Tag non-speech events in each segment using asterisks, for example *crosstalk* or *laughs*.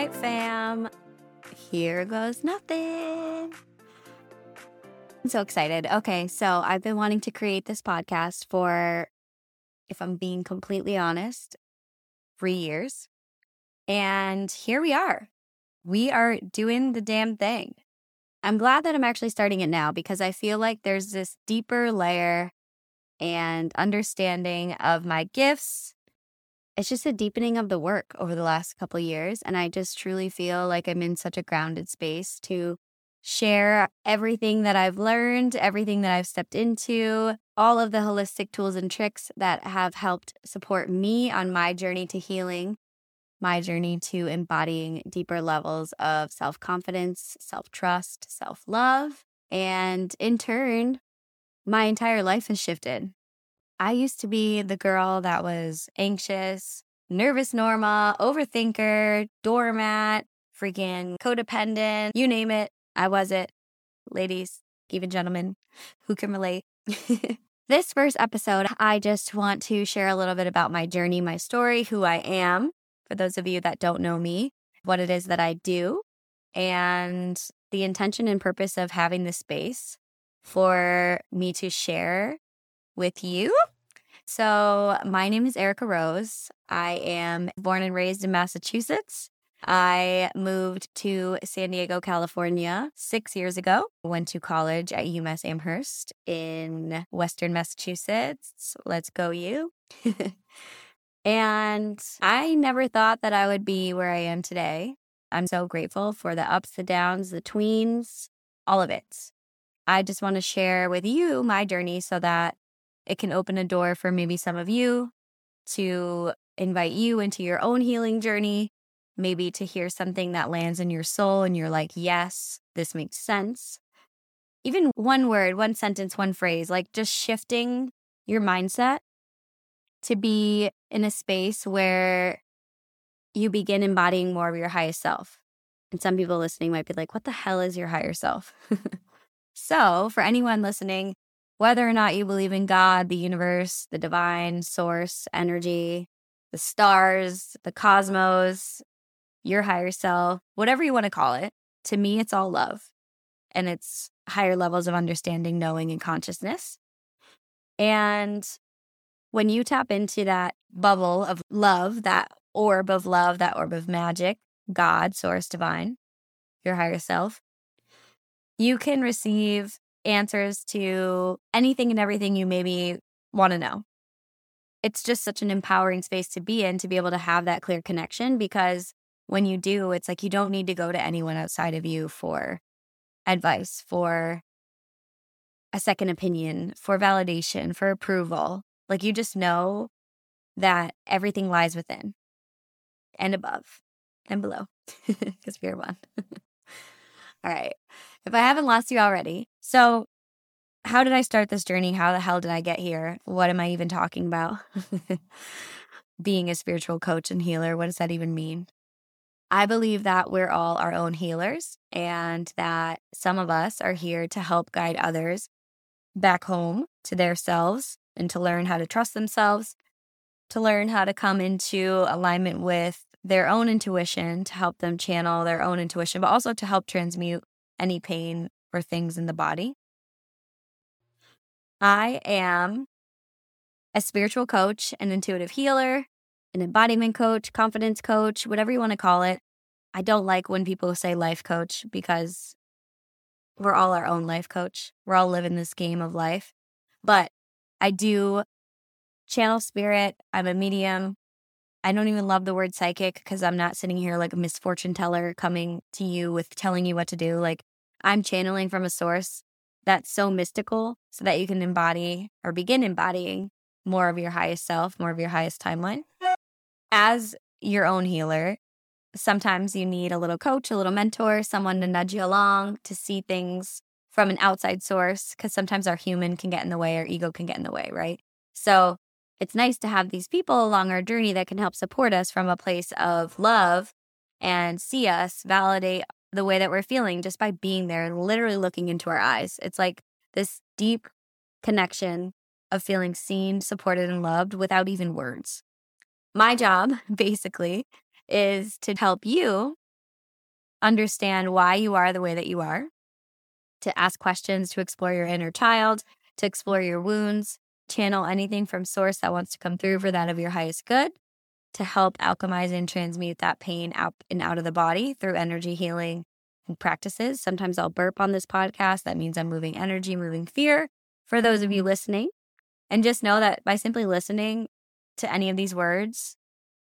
right, fam. Here goes nothing. I'm so excited. Okay, so I've been wanting to create this podcast for, if I'm being completely honest, three years. And here we are. We are doing the damn thing. I'm glad that I'm actually starting it now because I feel like there's this deeper layer and understanding of my gifts. It's just a deepening of the work over the last couple years. And I just truly feel like I'm in such a grounded space to share everything that I've learned, everything that I've stepped into, all of the holistic tools and tricks that have helped support me on my journey to healing, my journey to embodying deeper levels of self confidence, self trust, self love. And in turn, my entire life has shifted. I used to be the girl that was anxious, nervous Norma, overthinker, doormat, freaking codependent, you name it. I was it. Ladies, even gentlemen who can relate. *laughs* this first episode, I just want to share a little bit about my journey, my story, who I am, for those of you that don't know me, what it is that I do, and the intention and purpose of having this space for me to share with you. So, my name is Erika Rose. I am born and raised in Massachusetts. I moved to San Diego, California six years ago. Went to college at UMass Amherst in Western Massachusetts. Let's go, you. *laughs* and I never thought that I would be where I am today. I'm so grateful for the ups, the downs, the tweens, all of it. I just want to share with you my journey so that it can open a door for maybe some of you to invite you into your own healing journey maybe to hear something that lands in your soul and you're like, yes, this makes sense. Even one word, one sentence, one phrase, like just shifting your mindset to be in a space where you begin embodying more of your highest self. And some people listening might be like, what the hell is your higher self? *laughs* so, for anyone listening, whether or not you believe in God, the universe, the divine source, energy, the stars, the cosmos, your higher self, whatever you want to call it. To me, it's all love and it's higher levels of understanding, knowing, and consciousness. And when you tap into that bubble of love, that orb of love, that orb of magic, God, source, divine, your higher self, you can receive answers to anything and everything you maybe want to know. It's just such an empowering space to be in to be able to have that clear connection because when you do, it's like you don't need to go to anyone outside of you for advice, for a second opinion, for validation, for approval. Like you just know that everything lies within and above and below *laughs* because we're one. *laughs* All right. If I haven't lost you already. So, how did I start this journey? How the hell did I get here? What am I even talking about? *laughs* Being a spiritual coach and healer, what does that even mean? I believe that we're all our own healers and that some of us are here to help guide others back home to their selves and to learn how to trust themselves, to learn how to come into alignment with their own intuition to help them channel their own intuition, but also to help transmute any pain or things in the body. I am a spiritual coach, an intuitive healer, an embodiment coach, confidence coach, whatever you want to call it. I don't like when people say life coach because we're all our own life coach. We're all living this game of life. But I do channel spirit. I'm a medium. I don't even love the word psychic because I'm not sitting here like a misfortune teller coming to you with telling you what to do. Like I'm channeling from a source that's so mystical so that you can embody or begin embodying more of your highest self, more of your highest timeline. As your own healer, sometimes you need a little coach, a little mentor, someone to nudge you along to see things from an outside source because sometimes our human can get in the way, our ego can get in the way, right? So it's nice to have these people along our journey that can help support us from a place of love and see us validate the way that we're feeling just by being there and literally looking into our eyes. It's like this deep connection of feeling seen, supported, and loved without even words. My job, *laughs* basically, is to help you understand why you are the way that you are, to ask questions, to explore your inner child, to explore your wounds, channel anything from source that wants to come through for that of your highest good, to help alchemize and transmute that pain out and out of the body through energy healing and practices. Sometimes I'll burp on this podcast. That means I'm moving energy, moving fear for those of you listening. And just know that by simply listening to any of these words,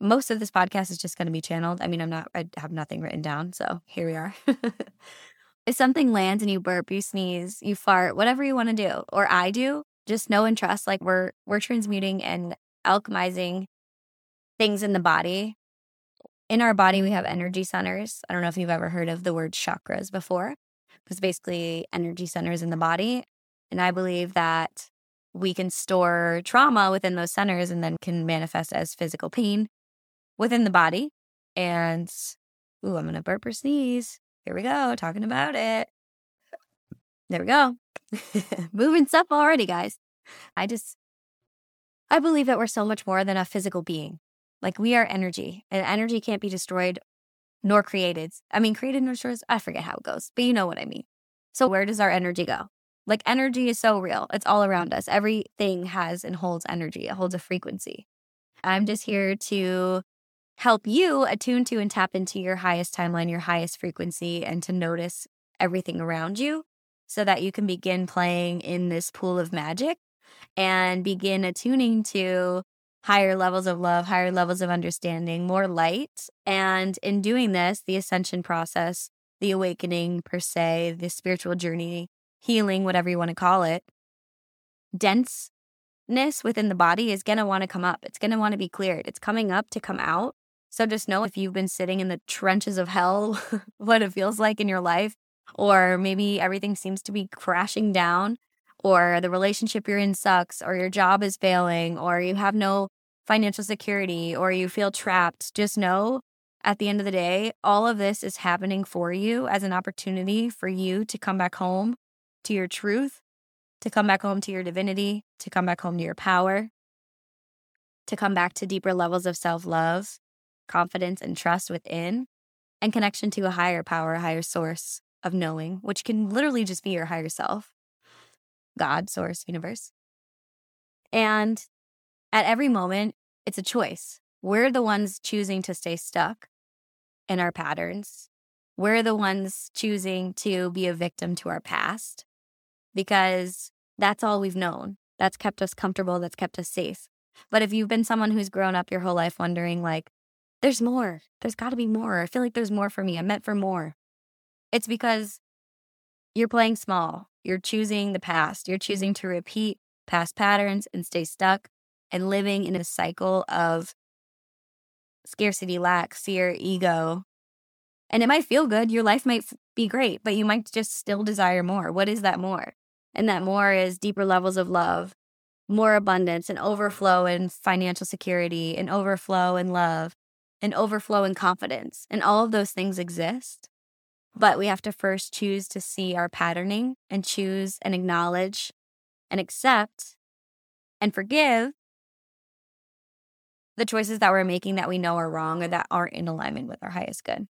most of this podcast is just going to be channeled. I mean, I'm not, I have nothing written down. So here we are. *laughs* if something lands and you burp, you sneeze, you fart, whatever you want to do, or I do, just know and trust like we're, we're transmuting and alchemizing things in the body. In our body, we have energy centers. I don't know if you've ever heard of the word chakras before. It's basically energy centers in the body. And I believe that we can store trauma within those centers and then can manifest as physical pain within the body. And, ooh, I'm going to burp or sneeze. Here we go, talking about it. There we go. *laughs* Moving stuff already, guys. I just, I believe that we're so much more than a physical being. Like we are energy, and energy can't be destroyed nor created. I mean, created nor destroyed, I forget how it goes, but you know what I mean. So, where does our energy go? Like, energy is so real, it's all around us. Everything has and holds energy, it holds a frequency. I'm just here to help you attune to and tap into your highest timeline, your highest frequency, and to notice everything around you so that you can begin playing in this pool of magic and begin attuning to higher levels of love, higher levels of understanding, more light. And in doing this, the ascension process, the awakening per se, the spiritual journey, healing, whatever you want to call it, denseness within the body is going to want to come up. It's going to want to be cleared. It's coming up to come out. So just know if you've been sitting in the trenches of hell, *laughs* what it feels like in your life, or maybe everything seems to be crashing down, or the relationship you're in sucks, or your job is failing, or you have no financial security or you feel trapped, just know at the end of the day, all of this is happening for you as an opportunity for you to come back home to your truth, to come back home to your divinity, to come back home to your power, to come back to deeper levels of self love, confidence, and trust within, and connection to a higher power, a higher source of knowing, which can literally just be your higher self, God, source, universe. And at every moment, it's a choice. We're the ones choosing to stay stuck in our patterns. We're the ones choosing to be a victim to our past because that's all we've known. That's kept us comfortable, that's kept us safe. But if you've been someone who's grown up your whole life wondering, like, there's more, there's got to be more. I feel like there's more for me. I'm meant for more. It's because you're playing small. You're choosing the past. You're choosing to repeat past patterns and stay stuck and living in a cycle of scarcity, lack, fear, ego. And it might feel good. Your life might be great, but you might just still desire more. What is that more? And that more is deeper levels of love, more abundance, and overflow in financial security, and overflow in love, and overflow in confidence. And all of those things exist. But we have to first choose to see our patterning and choose and acknowledge and accept and forgive the choices that we're making that we know are wrong or that aren't in alignment with our highest good.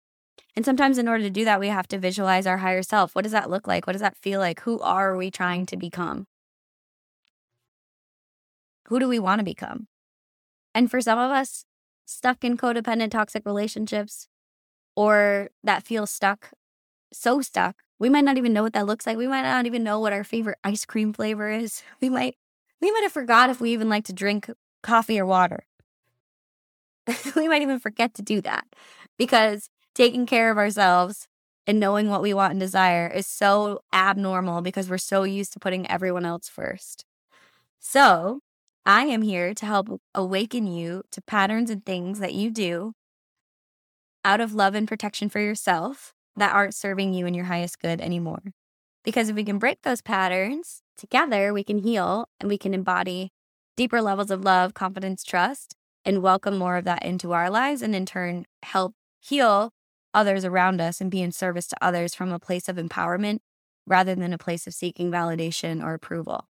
And sometimes, in order to do that, we have to visualize our higher self. What does that look like? What does that feel like? Who are we trying to become? Who do we want to become? And for some of us, stuck in codependent, toxic relationships, or that feel stuck, so stuck, we might not even know what that looks like. We might not even know what our favorite ice cream flavor is. *laughs* We might, we might have forgot if we even like to drink coffee or water. *laughs* we might even forget to do that because taking care of ourselves and knowing what we want and desire is so abnormal because we're so used to putting everyone else first. So, I am here to help awaken you to patterns and things that you do out of love and protection for yourself that aren't serving you and your highest good anymore. Because if we can break those patterns together, we can heal and we can embody deeper levels of love, confidence, trust, and welcome more of that into our lives and in turn help heal others around us and be in service to others from a place of empowerment rather than a place of seeking validation or approval.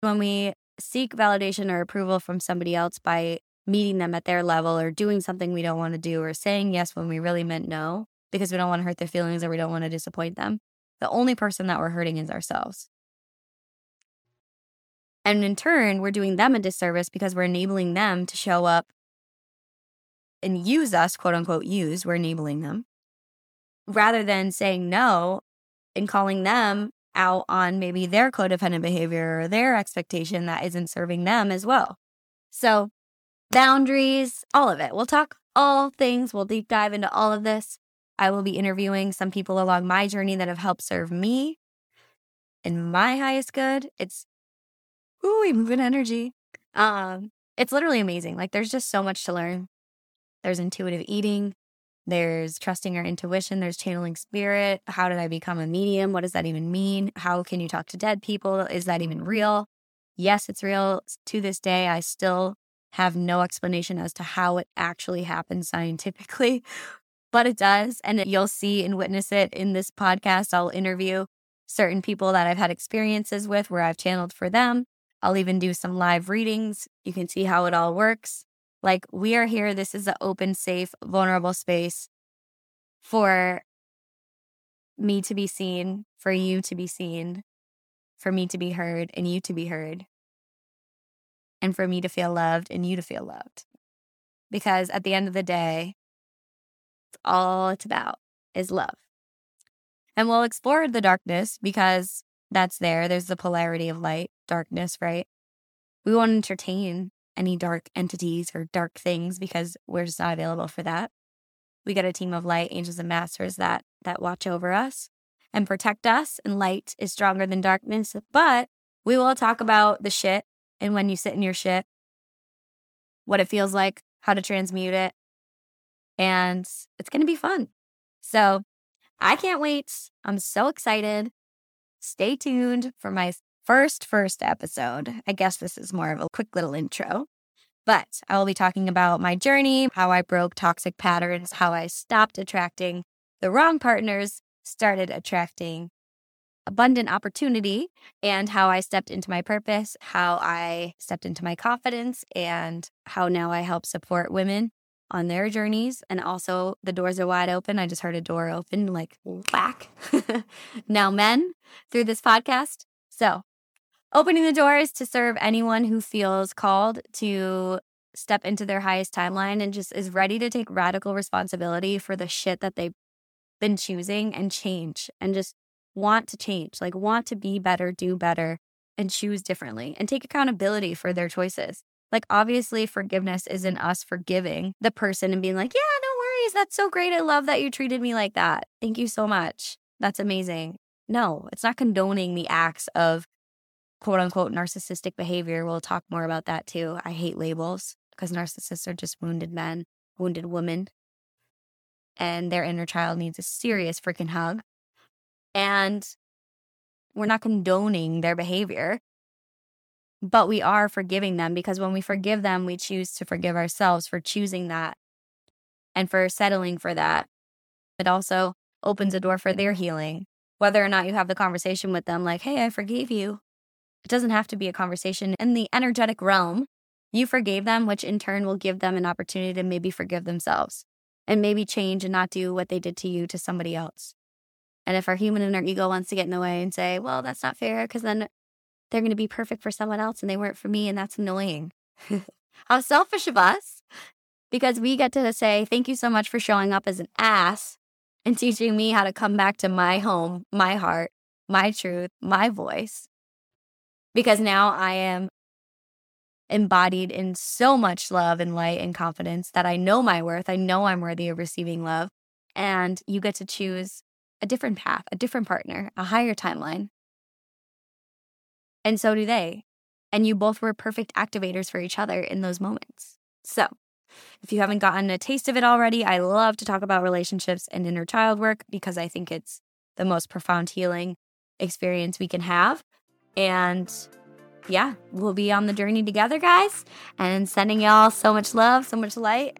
When we seek validation or approval from somebody else by meeting them at their level or doing something we don't want to do or saying yes when we really meant no, because we don't want to hurt their feelings or we don't want to disappoint them. The only person that we're hurting is ourselves. And in turn, we're doing them a disservice because we're enabling them to show up and use us, quote unquote, use, we're enabling them, rather than saying no and calling them out on maybe their codependent behavior or their expectation that isn't serving them as well. So, boundaries, all of it. We'll talk all things, we'll deep dive into all of this. I will be interviewing some people along my journey that have helped serve me in my highest good. It's ooh, we move in energy. Um, it's literally amazing. Like there's just so much to learn. There's intuitive eating, there's trusting our intuition, there's channeling spirit. How did I become a medium? What does that even mean? How can you talk to dead people? Is that even real? Yes, it's real. To this day, I still have no explanation as to how it actually happens scientifically, *laughs* but it does. And you'll see and witness it in this podcast. I'll interview certain people that I've had experiences with where I've channeled for them. I'll even do some live readings. You can see how it all works. Like, we are here. This is an open, safe, vulnerable space for me to be seen, for you to be seen, for me to be heard, and you to be heard, and for me to feel loved and you to feel loved. Because at the end of the day, it's all it's about is love. And we'll explore the darkness because that's there. There's the polarity of light, darkness, right? We won't entertain any dark entities or dark things because we're just not available for that. We got a team of light angels and masters that that watch over us and protect us and light is stronger than darkness, but we will talk about the shit and when you sit in your shit, what it feels like, how to transmute it, and it's going to be fun. So, I can't wait. I'm so excited. Stay tuned for my first, first episode. I guess this is more of a quick little intro, but I will be talking about my journey, how I broke toxic patterns, how I stopped attracting the wrong partners, started attracting abundant opportunity, and how I stepped into my purpose, how I stepped into my confidence, and how now I help support women on their journeys. And also, the doors are wide open. I just heard a door open, like whack. *laughs* now, men through this podcast. So, opening the doors to serve anyone who feels called to step into their highest timeline and just is ready to take radical responsibility for the shit that they've been choosing and change and just want to change, like want to be better, do better, and choose differently and take accountability for their choices. Like, obviously, forgiveness isn't us forgiving the person and being like, yeah, no worries. That's so great. I love that you treated me like that. Thank you so much. That's amazing. No, it's not condoning the acts of quote unquote narcissistic behavior. We'll talk more about that too. I hate labels because narcissists are just wounded men, wounded women, and their inner child needs a serious freaking hug. And we're not condoning their behavior but we are forgiving them because when we forgive them, we choose to forgive ourselves for choosing that and for settling for that. It also opens a door for their healing. Whether or not you have the conversation with them, like, hey, I forgave you. It doesn't have to be a conversation in the energetic realm. You forgave them, which in turn will give them an opportunity to maybe forgive themselves and maybe change and not do what they did to you to somebody else. And if our human our ego wants to get in the way and say, well, that's not fair, because then they're going to be perfect for someone else and they weren't for me. And that's annoying. *laughs* How selfish of us because we get to say, thank you so much for showing up as an ass and teaching me how to come back to my home, my heart, my truth, my voice. Because now I am embodied in so much love and light and confidence that I know my worth. I know I'm worthy of receiving love. And you get to choose a different path, a different partner, a higher timeline. And so do they. And you both were perfect activators for each other in those moments. So, if you haven't gotten a taste of it already, I love to talk about relationships and inner child work because I think it's the most profound healing experience we can have. And yeah, we'll be on the journey together, guys, and sending y'all so much love, so much light.